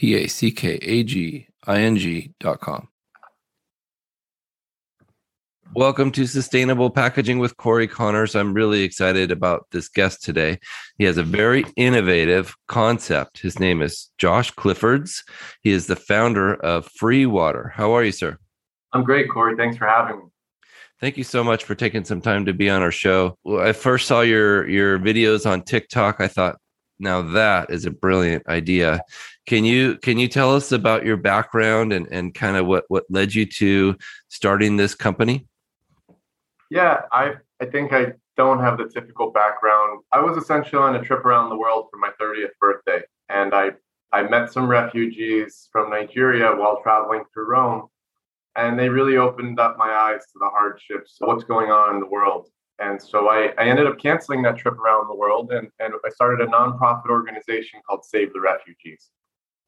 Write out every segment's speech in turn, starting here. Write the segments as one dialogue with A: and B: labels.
A: www.ororapackaging.com. Welcome to Sustainable Packaging with Cory Connors. I'm really excited about this guest today. He has a very innovative concept. His name is Josh Cliffords. He is the founder of Free Water. How are you, sir?
B: I'm great, Cory. Thanks for having me.
A: Thank you so much for taking some time to be on our show. Well, I first saw your your videos on TikTok. I thought, now that is a brilliant idea. Can you can you tell us about your background and and kind of what what led you to starting this company?
B: Yeah, I I think I don't have the typical background. I was essentially on a trip around the world for my 30th birthday, and I I met some refugees from Nigeria while traveling through Rome and they really opened up my eyes to the hardships what's going on in the world. And so I, I ended up canceling that trip around the world and, and I started a nonprofit organization called Save the Refugees.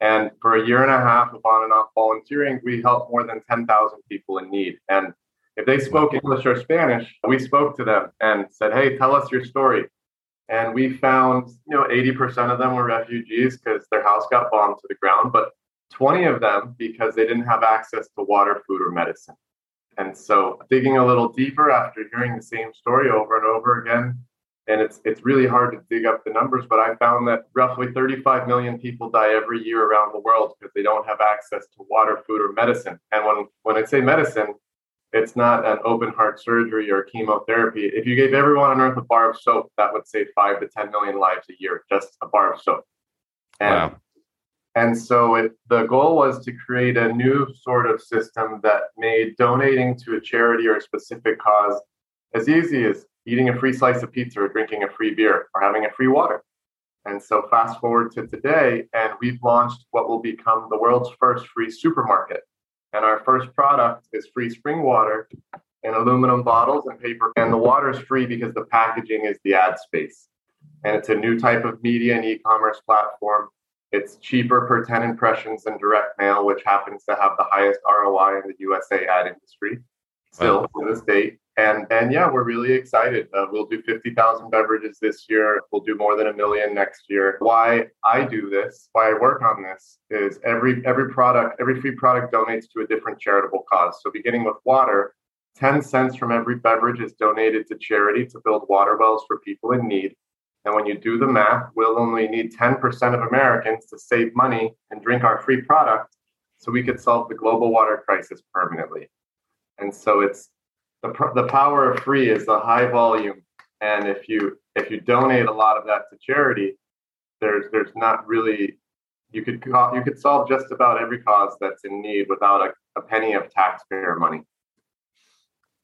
B: And for a year and a half of on and off volunteering, we helped more than 10,000 people in need. And if they spoke English or Spanish, we spoke to them and said, hey, tell us your story. And we found, you know, 80% of them were refugees because their house got bombed to the ground. But 20 of them because they didn't have access to water, food, or medicine. And so digging a little deeper after hearing the same story over and over again, and it's it's really hard to dig up the numbers, but I found that roughly 35 million people die every year around the world because they don't have access to water, food, or medicine. And when when I say medicine, it's not an open heart surgery or chemotherapy. If you gave everyone on earth a bar of soap, that would save five to 10 million lives a year, just a bar of soap. And wow. And so it, the goal was to create a new sort of system that made donating to a charity or a specific cause as easy as eating a free slice of pizza or drinking a free beer or having a free water. And so fast forward to today, and we've launched what will become the world's first free supermarket. And our first product is free spring water in aluminum bottles and paper. And the water is free because the packaging is the ad space. And it's a new type of media and e commerce platform it's cheaper per 10 impressions than direct mail, which happens to have the highest ROI in the USA ad industry still wow. to this date. And, and yeah, we're really excited. Uh, we'll do 50,000 beverages this year. We'll do more than a million next year. Why I do this, why I work on this is every, every product, every free product donates to a different charitable cause. So beginning with water, 10 cents from every beverage is donated to charity to build water wells for people in need. And when you do the math, we'll only need 10% of Americans to save money and drink our free product so we could solve the global water crisis permanently. And so it's the, the power of free is the high volume. And if you if you donate a lot of that to charity, there's there's not really you could you could solve just about every cause that's in need without a, a penny of taxpayer money.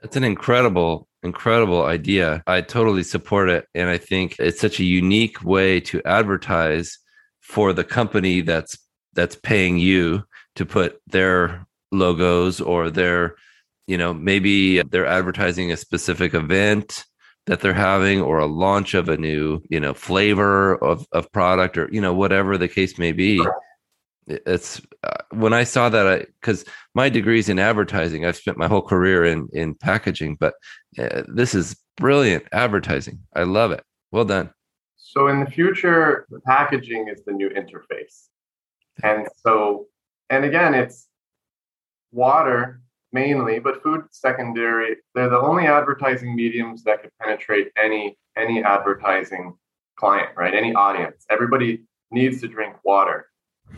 A: That's an incredible incredible idea. I totally support it. And I think it's such a unique way to advertise for the company that's that's paying you to put their logos or their, you know, maybe they're advertising a specific event that they're having or a launch of a new, you know, flavor of, of product or, you know, whatever the case may be it's uh, when I saw that I because my degrees in advertising, I've spent my whole career in in packaging, but uh, this is brilliant advertising. I love it. Well done.
B: So in the future, the packaging is the new interface, and so and again, it's water mainly, but food secondary. They're the only advertising mediums that could penetrate any any advertising client, right? Any audience. Everybody needs to drink water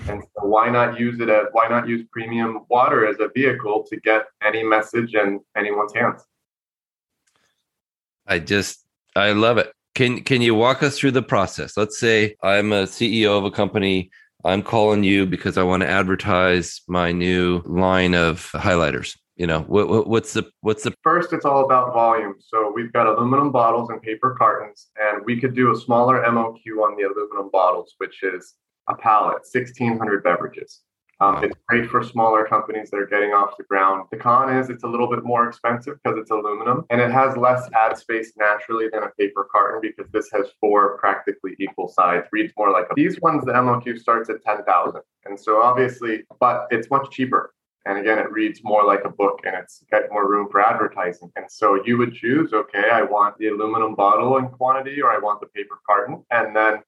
B: and so why not use it as why not use premium water as a vehicle to get any message in anyone's hands?
A: I just I love it. Can can you walk us through the process? Let's say I'm a CEO of a company. I'm calling you because I want to advertise my new line of highlighters. You know, what, what's the what's the
B: first? It's all about volume. So we've got aluminum bottles and paper cartons, and we could do a smaller MOQ on the aluminum bottles, which is a pallet, 1,600 beverages. Um, It's great for smaller companies that are getting off the ground. The con is it's a little bit more expensive because it's aluminum and it has less ad space naturally than a paper carton because this has four practically equal sides. Reads more like a, these ones. The MOQ starts at ten thousand, and so obviously, but it's much cheaper. And again, it reads more like a book and it's got more room for advertising. And so you would choose, okay, I want the aluminum bottle in quantity or I want the paper carton. And then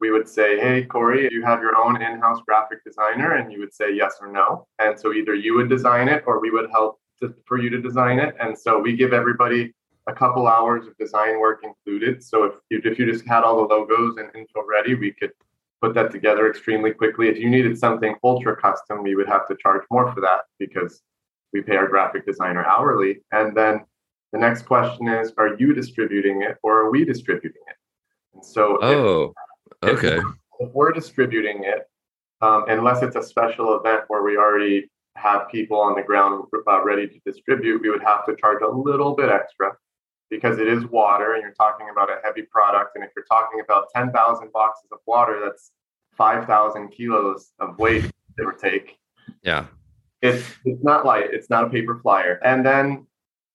B: we would say, hey, Cory, you have your own in house graphic designer? And you would say yes or no. And so either you would design it or we would help to, for you to design it. And so we give everybody a couple hours of design work included. So if you, if you just had all the logos and info ready, we could put that together extremely quickly. If you needed something ultra custom, we would have to charge more for that because we pay our graphic designer hourly. And then the next question is, are you distributing it or are we distributing it?
A: And so, oh, Okay. If,
B: if we're distributing it, um, unless it's a special event where we already have people on the ground uh, ready to distribute, we would have to charge a little bit extra because it is water and you're talking about a heavy product. And if you're talking about 10,000 boxes of water, that's 5,000 kilos of weight, give or take.
A: Yeah.
B: It's, it's not light. It's not a paper flyer. And then,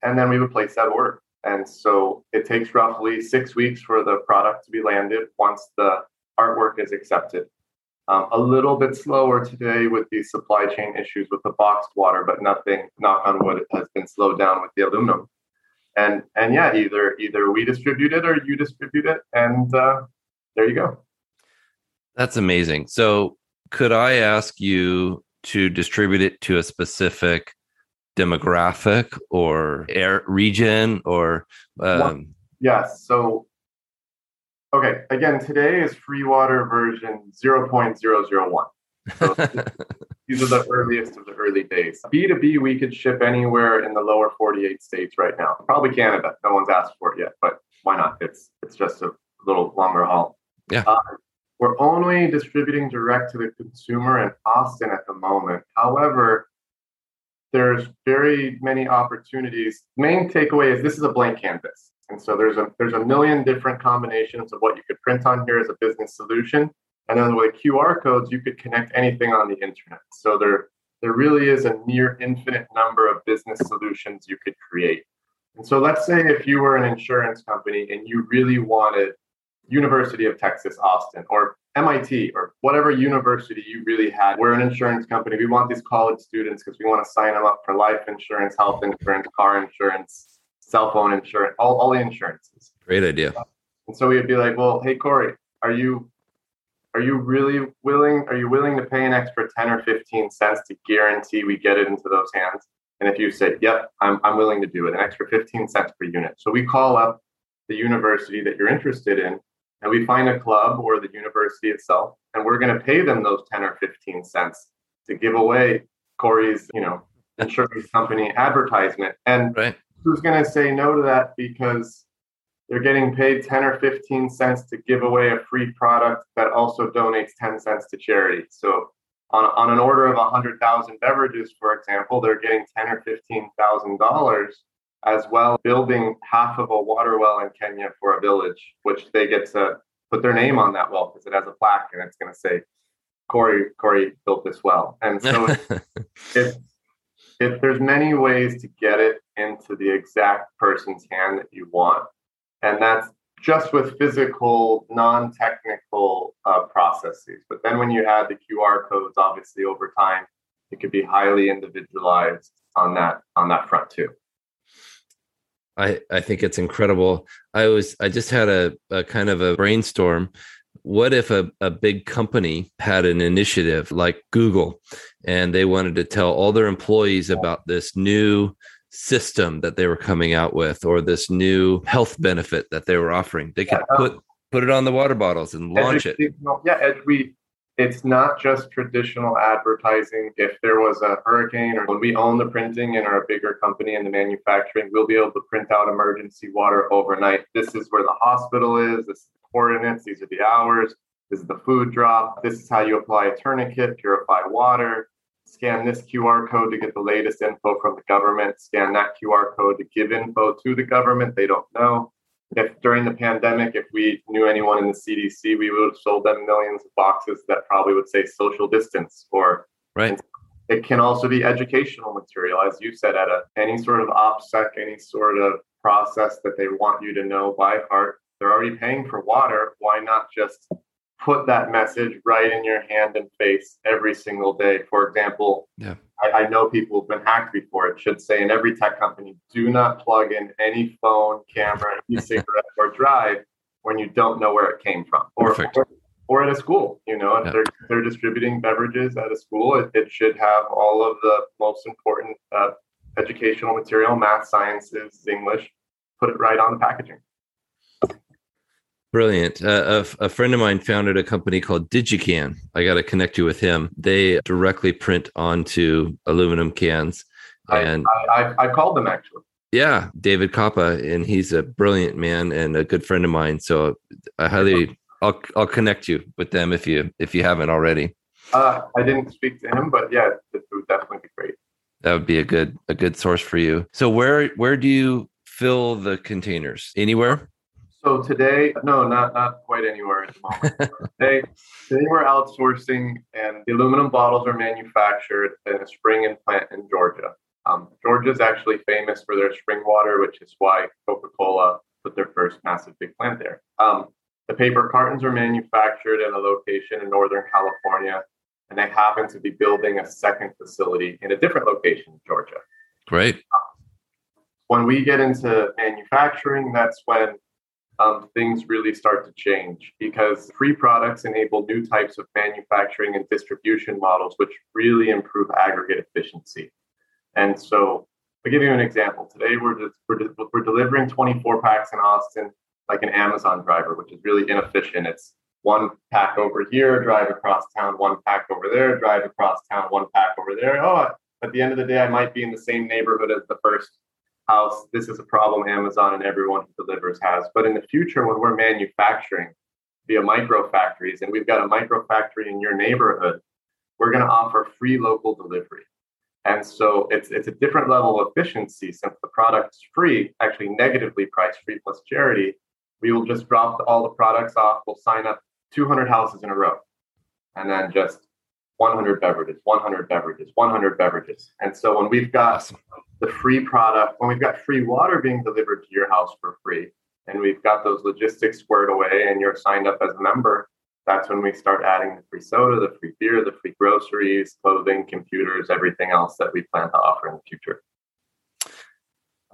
B: and then we would place that order. And so it takes roughly six weeks for the product to be landed once the artwork is accepted. Um, a little bit slower today with the supply chain issues with the boxed water, but nothing, knock on wood, has been slowed down with the aluminum. And and yeah, either either we distribute it or you distribute it, and uh, there you go.
A: That's amazing. So, could I ask you to distribute it to a specific demographic or air region or? Um...
B: Yes. So Okay, again, today is free water version 0.001. So these are the earliest of the early days. B2B, we could ship anywhere in the lower 48 states right now. Probably Canada. No one's asked for it yet, but why not? It's it's just a little longer haul.
A: Yeah. Uh,
B: we're only distributing direct to the consumer in Austin at the moment. However, there's very many opportunities. Main takeaway is this is a blank canvas. And so there's a there's a million different combinations of what you could print on here as a business solution. And then with QR codes, you could connect anything on the internet. So there there really is a near infinite number of business solutions you could create. And so let's say if you were an insurance company and you really wanted University of Texas Austin or MIT or whatever university you really had. We're an insurance company. We want these college students because we want to sign them up for life insurance, health insurance, car insurance, cell phone insurance, all, all the insurances.
A: Great idea.
B: And so we'd be like, well, hey Cory, are you are you really willing? Are you willing to pay an extra 10 or 15 cents to guarantee we get it into those hands? And if you say, yep, I'm, I'm willing to do it, an extra 15 cents per unit. So we call up the university that you're interested in and we find a club or the university itself, and we're going to pay them those 10 or 15 cents to give away Cory's, you know, insurance company advertisement. And
A: right
B: who's going to say no to that because they're getting paid 10 or 15 cents to give away a free product that also donates 10 cents to charity. So on, on an order of 100,000 beverages, for example, they're getting 10 or 15,000 dollars as well building half of a water well in Kenya for a village, which they get to put their name on that well because it has a plaque and it's going to say Cory Cory built this well. And so it's if there's many ways to get it into the exact person's hand that you want. And that's just with physical non-technical uh, processes. But then when you add the qr codes obviously over time it could be highly individualized on that on that front too
A: I, I think it's incredible. I was I just had a, a kind of a brainstorm what if a, a big company had an initiative like Google and they wanted to tell all their employees about this new system that they were coming out with or this new health benefit that they were offering? They could put put it on the water bottles and launch it.
B: Yeah, as we it's not just traditional advertising. If there was a hurricane or when we own the printing and are a bigger company in the manufacturing, we'll be able to print out emergency water overnight. This is where the hospital is. This is the coordinates. These are the hours. This is the food drop. This is how you apply a tourniquet, purify water. Scan this QR code to get the latest info from the government. Scan that QR code to give info to the government. They don't know. If during the pandemic, if we knew anyone in the CDC, we would have sold them millions of boxes that probably would say social distance or
A: Right.
B: It can also be educational material, as you said, at any sort of OPSEC, any sort of process that they want you to know by heart. They're already paying for water. Why not just put that message right in your hand and face every single day? For example,
A: yeah.
B: I, I know people have been hacked before. It should say in every tech company, do not plug in any phone, camera, e-cigarette, or drive when you don't know where it came from.
A: Or, Perfect.
B: Or, or at a school. You know, if they're, they're distributing beverages at a school, it, it should have all of the most important uh, educational material, math, sciences, English. Put it right on the packaging.
A: Brilliant. Uh, a, a, friend of mine founded a company called DigiCan. I got to connect you with him. They directly print onto aluminum cans. And
B: I, I, I called them actually.
A: Yeah, David Koppa, and he's a brilliant man and a good friend of mine. So I highly I'll I'll connect you with them if you if you haven't already.
B: Uh, I didn't speak to him, but yeah, it would definitely be great.
A: That would be a good a good source for you. So where where do you fill the containers? Anywhere?
B: So today, no, not not quite anywhere at the moment. today, today we're outsourcing, and the aluminum bottles are manufactured in a spring and plant in Georgia. Um, Georgia is actually famous for their spring water, which is why Coca-Cola put their first massive big plant there. Um, the paper cartons are manufactured in a location in Northern California, and they happen to be building a second facility in a different location in Georgia.
A: Great.
B: When we get into manufacturing, that's when um, things really start to change because free products enable new types of manufacturing and distribution models, which really improve aggregate efficiency. And so, I'll give you an example. Today, we're, just, we're, we're delivering 24 packs in Austin like an Amazon driver, which is really inefficient. It's one pack over here, drive across town, one pack over there, drive across town, one pack over there. Oh, at the end of the day, I might be in the same neighborhood as the first house. This is a problem Amazon and everyone who delivers has. But in the future, when we're manufacturing via micro factories, and we've got a micro factory in your neighborhood, we're going to offer free local delivery. And so it's it's a different level of efficiency since the product's free, actually negatively priced free plus charity we will just drop all the products off. We'll sign up 200 houses in a row and then just 100 beverages, 100 beverages, 100 beverages. And so when we've got awesome. the free product, when we've got free water being delivered to your house for free, and we've got those logistics squared away and you're signed up as a member, that's when we start adding the free soda, the free beer, the free groceries, clothing, computers, everything else that we plan to offer in the future.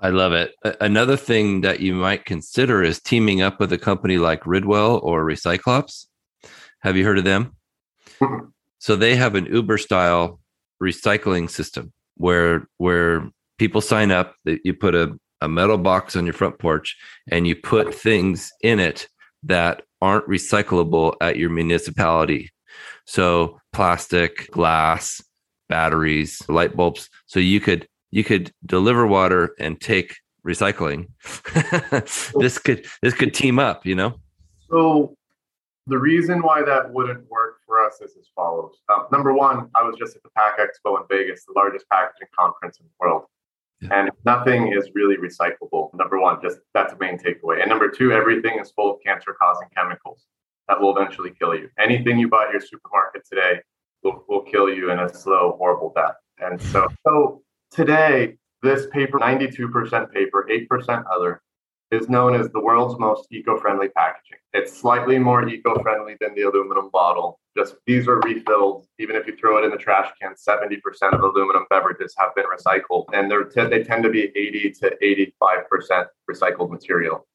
A: I love it. Another thing that you might consider is teaming up with a company like Ridwell or Recyclops. Have you heard of them? so they have an Uber style recycling system where where people sign up, you put a, a metal box on your front porch and you put things in it that aren't recyclable at your municipality. So plastic, glass, batteries, light bulbs. So you could you could deliver water and take recycling. this could this could team up, you know.
B: So the reason why that wouldn't work for us is as follows. Um, number one, I was just at the Pack Expo in Vegas, the largest packaging conference in the world. Yeah. And nothing is really recyclable. Number one, just that's the main takeaway. And number two, everything is full of cancer causing chemicals that will eventually kill you. Anything you buy at your supermarket today will, will kill you in a slow, horrible death. And so, so Today, this paper, 92% paper, 8% other, is known as the world's most eco-friendly packaging. It's slightly more eco-friendly than the aluminum bottle. Just these are refilled. Even if you throw it in the trash can, 70% of aluminum beverages have been recycled, and they're t- they tend to be 80 to 85% recycled material.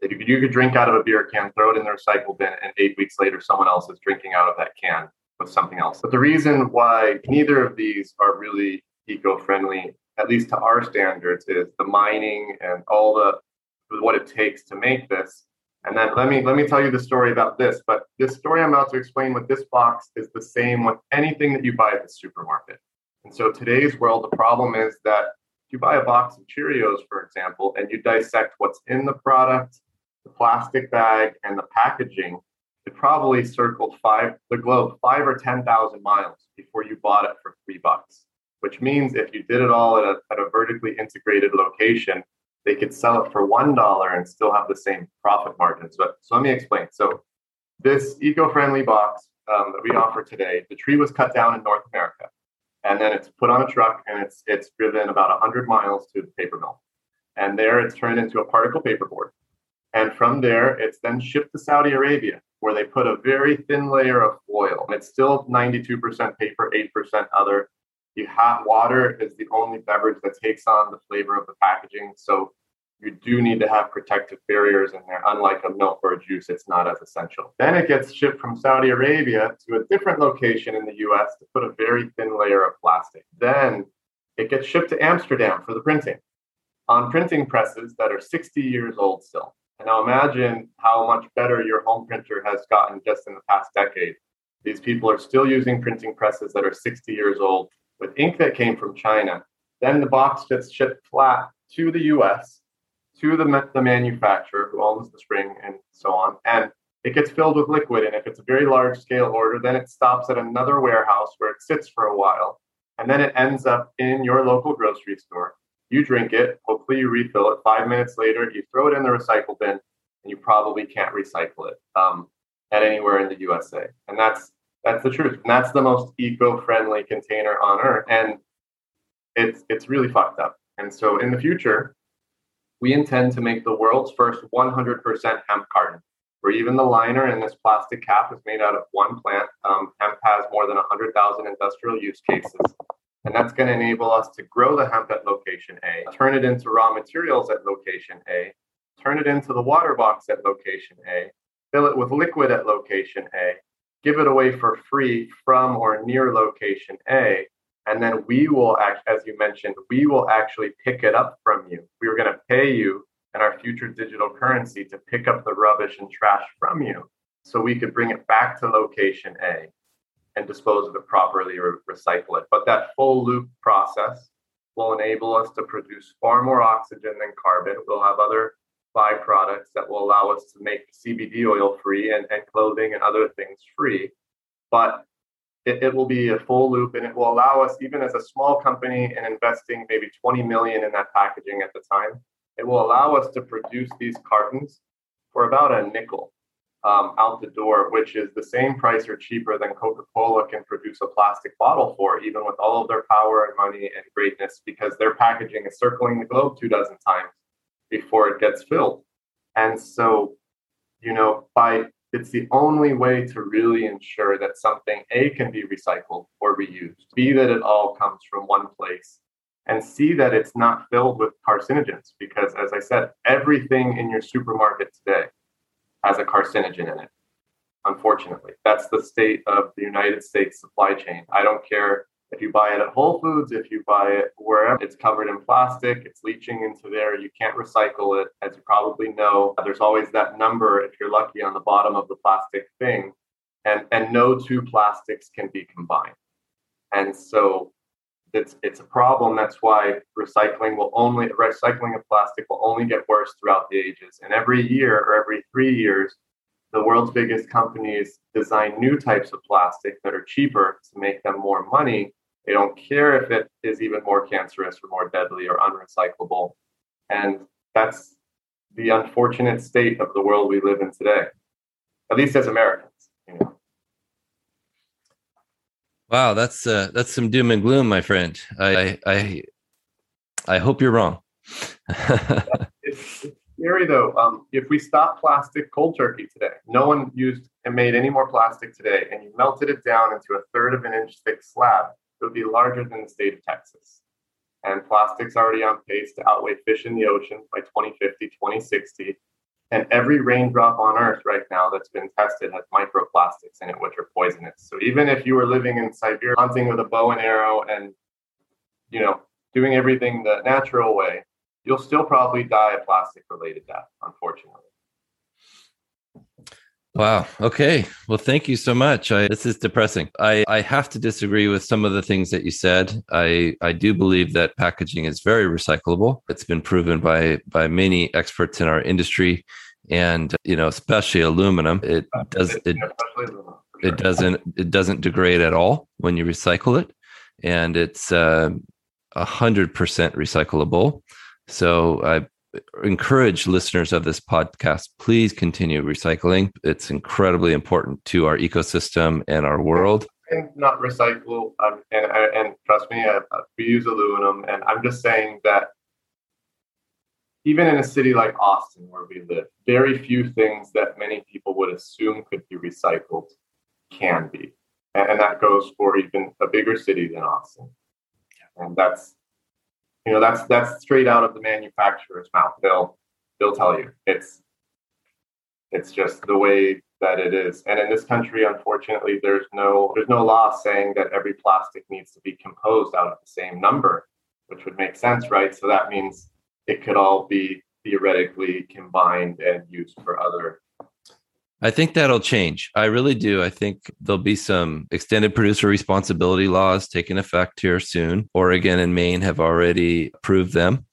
B: If you could, you could drink out of a beer can, throw it in the recycle bin, and eight weeks later, someone else is drinking out of that can with something else. But the reason why neither of these are really eco-friendly, at least to our standards, is the mining and all the what it takes to make this. And then let me let me tell you the story about this. But this story I'm about to explain with this box is the same with anything that you buy at the supermarket. And so today's world, the problem is that if you buy a box of Cheerios, for example, and you dissect what's in the product, the plastic bag, and the packaging, it probably circled five the globe five or ten thousand miles before you bought it for three bucks which means if you did it all at a, at a vertically integrated location, they could sell it for $1 and still have the same profit margins. But so let me explain. So this eco-friendly box um, that we offer today, the tree was cut down in North America. and then it's put on a truck and it's it's driven about 100 miles to the paper mill and there it's turned into a particle paperboard and from there it's then shipped to saudi arabia where they put a very thin layer of foil it's still 92% paper 8% other you hot water is the only beverage that takes on the flavor of the packaging so you do need to have protective barriers in there. Unlike a milk or a juice, it's not as essential. Then it gets shipped from Saudi Arabia to a different location in the US to put a very thin layer of plastic. Then it gets shipped to Amsterdam for the printing on printing presses that are 60 years old still. And now imagine how much better your home printer has gotten just in the past decade. These people are still using printing presses that are 60 years old with ink that came from China. Then the box gets shipped flat to the US to the, the manufacturer who owns the spring and so on. And it gets filled with liquid. And if it's a very large scale order, then it stops at another warehouse where it sits for a while. And then it ends up in your local grocery store. You drink it, hopefully you refill it. Five minutes later, you throw it in the recycle bin, and you probably can't recycle it um, at anywhere in the USA. And that's that's the truth. And that's the most eco-friendly container on earth. And it's it's really fucked up. And so in the future, we intend to make the world's first 100% hemp carton, where even the liner in this plastic cap is made out of one plant. Um, hemp has more than 100,000 industrial use cases. And that's going to enable us to grow the hemp at location A, turn it into raw materials at location A, turn it into the water box at location A, fill it with liquid at location A, give it away for free from or near location A, and then we will act as you mentioned we will actually pick it up from you. We are going to pay you in our future digital currency to pick up the rubbish and trash from you so we could bring it back to location a and dispose of it properly or recycle it. But that full loop process will enable us to produce far more oxygen than carbon. We'll have other byproducts that will allow us to make cbd oil free and, and clothing and other things free. But it, it will be a full loop and it will allow us, even as a small company and investing maybe 20 million in that packaging at the time, it will allow us to produce these cartons for about a nickel um, out the door, which is the same price or cheaper than Coca Cola can produce a plastic bottle for, even with all of their power and money and greatness, because their packaging is circling the globe two dozen times before it gets filled. And so, you know, by it's the only way to really ensure that something A can be recycled or reused, B that it all comes from one place, and C that it's not filled with carcinogens. Because as I said, everything in your supermarket today has a carcinogen in it. Unfortunately, that's the state of the United States supply chain. I don't care if you buy it at Whole Foods, if you buy it wherever, it's covered in plastic, it's leaching into there. You can't recycle it. As you probably know, there's always that number, if you're lucky, on the bottom of the plastic thing. And, and no two plastics can be combined. And so it's, it's a problem. That's why recycling will only, recycling of plastic will only get worse throughout the ages. And every year or every three years, the world's biggest companies design new types of plastic that are cheaper to make them more money they don't care if it is even more cancerous or more deadly or unrecyclable. And that's the unfortunate state of the world we live in today, at least as Americans. You know?
A: Wow, that's uh, that's some doom and gloom, my friend. I I I hope you're wrong.
B: it's, it's, scary though. Um, if we stop plastic cold turkey today, no one used and made any more plastic today, and you melted it down into a third of an inch thick slab, it would be larger than the state of Texas. And plastic's already on pace to outweigh fish in the ocean by 2050, 2060. And every raindrop on Earth right now that's been tested has microplastics in it, which are poisonous. So even if you were living in Siberia, hunting with a bow and arrow and, you know, doing everything the natural way, you'll still probably die a plastic related death, unfortunately.
A: Wow. Okay. Well, thank you so much. I, this is depressing. I, I have to disagree with some of the things that you said. I, I do believe that packaging is very recyclable. It's been proven by by many experts in our industry, and you know, especially aluminum. It does it. It doesn't it doesn't degrade at all when you recycle it, and it's uh, a hundred percent recyclable. So I encourage listeners of this podcast please continue recycling it's incredibly important to our ecosystem and our world
B: saying not recycle, um, and, and trust me, I, we use aluminum, and I'm just saying that even in a city like Austin, where we live, very few things that many people would assume could be recycled can be. And, and that goes for even a bigger city than Austin. And that's, you know, that's that's straight out of the manufacturer's mouth. They'll they'll tell you it's it's just the way that it is. And in this country, unfortunately, there's no there's no law saying that every plastic needs to be composed out of the same number, which would make sense, right? So that means it could all be theoretically combined and used for other
A: I think that'll change. I really do. I think there'll be some extended producer responsibility laws taking effect here soon. Oregon and Maine have already approved them.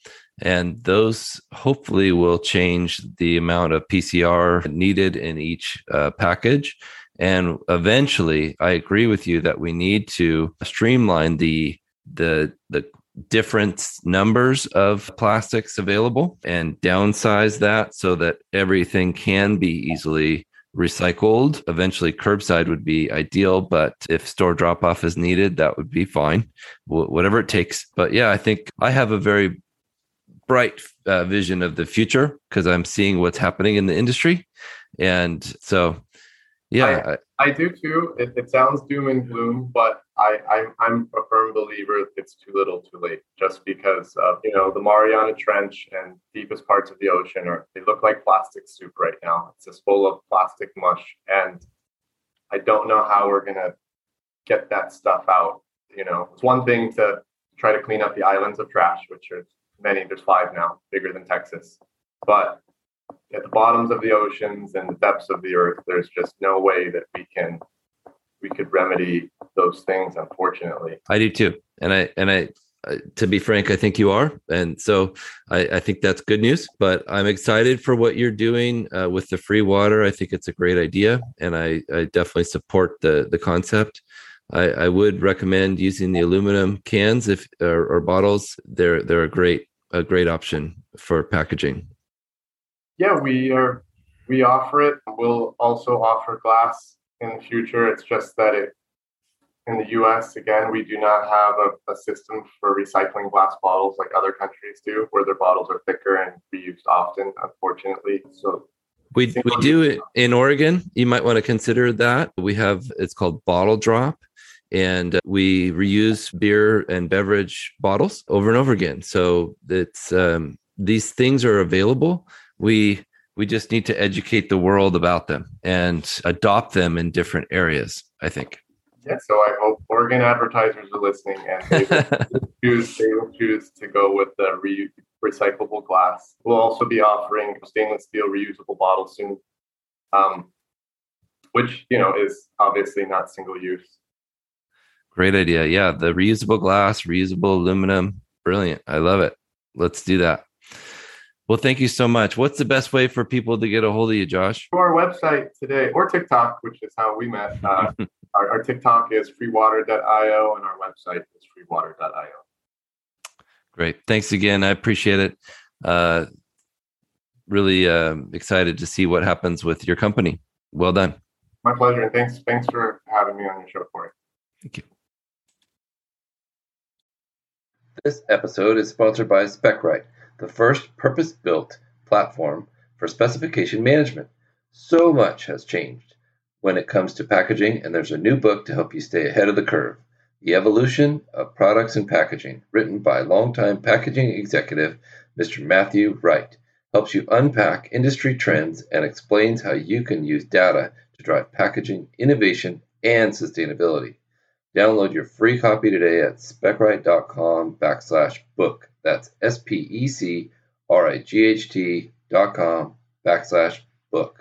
A: And those hopefully will change the amount of PCR needed in each uh, package. And eventually, I agree with you that we need to streamline the the the different numbers of plastics available and downsize that so that everything can be easily recycled. Eventually, curbside would be ideal, but if store drop off is needed, that would be fine, whatever it takes. But yeah, I think I have a very bright uh, vision of the future because I'm seeing what's happening in the industry. And so, yeah.
B: I, I do too. It, it sounds doom and gloom, but I, I'm, I'm a firm believer it's too little too late just because of, you know, the Mariana Trench and deepest parts of the ocean are, they look like plastic soup right now. It's just full of plastic mush. And I don't know how we're going to get that stuff out. You know, it's one thing to try to clean up the islands of trash, which are many, there's five now, bigger than Texas. But at the bottoms of the oceans and the depths of the earth, there's just no way that we can we could remedy those things unfortunately.
A: I do too. And i and i to be frank i think you are. And so I, I think that's good news but i'm excited for what you're doing uh, with the free water. I think it's a great idea and i, I definitely support the the concept. I, I would recommend using the aluminum cans if or, or bottles. They're they're a great a great option for packaging
B: yeah we are we offer it we'll also offer glass in the future. It's just that it in the US, again, we do not have a, a, system for recycling glass bottles like other countries do, where their bottles are thicker and reused often, unfortunately. So
A: we, we do it in Oregon. You might want to consider that. We have it's called Bottle Drop, and we reuse beer and beverage bottles over and over again. So it's um, these things are available. We we just need to educate the world about them and adopt them in different areas i think.
B: Yeah so i hope oregon advertisers are listening and they will choose they will choose to go with the re- recyclable glass. We'll also be offering stainless steel reusable bottles soon um, which you know is obviously not single use.
A: Great idea. Yeah the reusable glass reusable aluminum brilliant. I love it. Let's do that well, thank you so much. What's the best way for people to get a hold of you, Josh?
B: Our website today, or TikTok, which is how we met. Uh, our, our, TikTok is freewater.io, and our website is freewater.io.
A: Great. Thanks again. I appreciate it. Uh, really uh, excited to see what happens with your company. Well done.
B: My pleasure. And thanks, thanks for having me on your show, Cory.
A: Thank you. This episode is sponsored by Specright the first purpose built platform for specification management. So much has changed when it comes to packaging, and there's a new book to help you stay ahead of the curve The Evolution of Products and Packaging, written by longtime packaging executive Mr. Matthew Wright. Helps you unpack industry trends and explains how you can use data to drive packaging innovation and sustainability. Download your free copy today at specright.com backslash book. That's S P E C R I G H T dot com backslash book.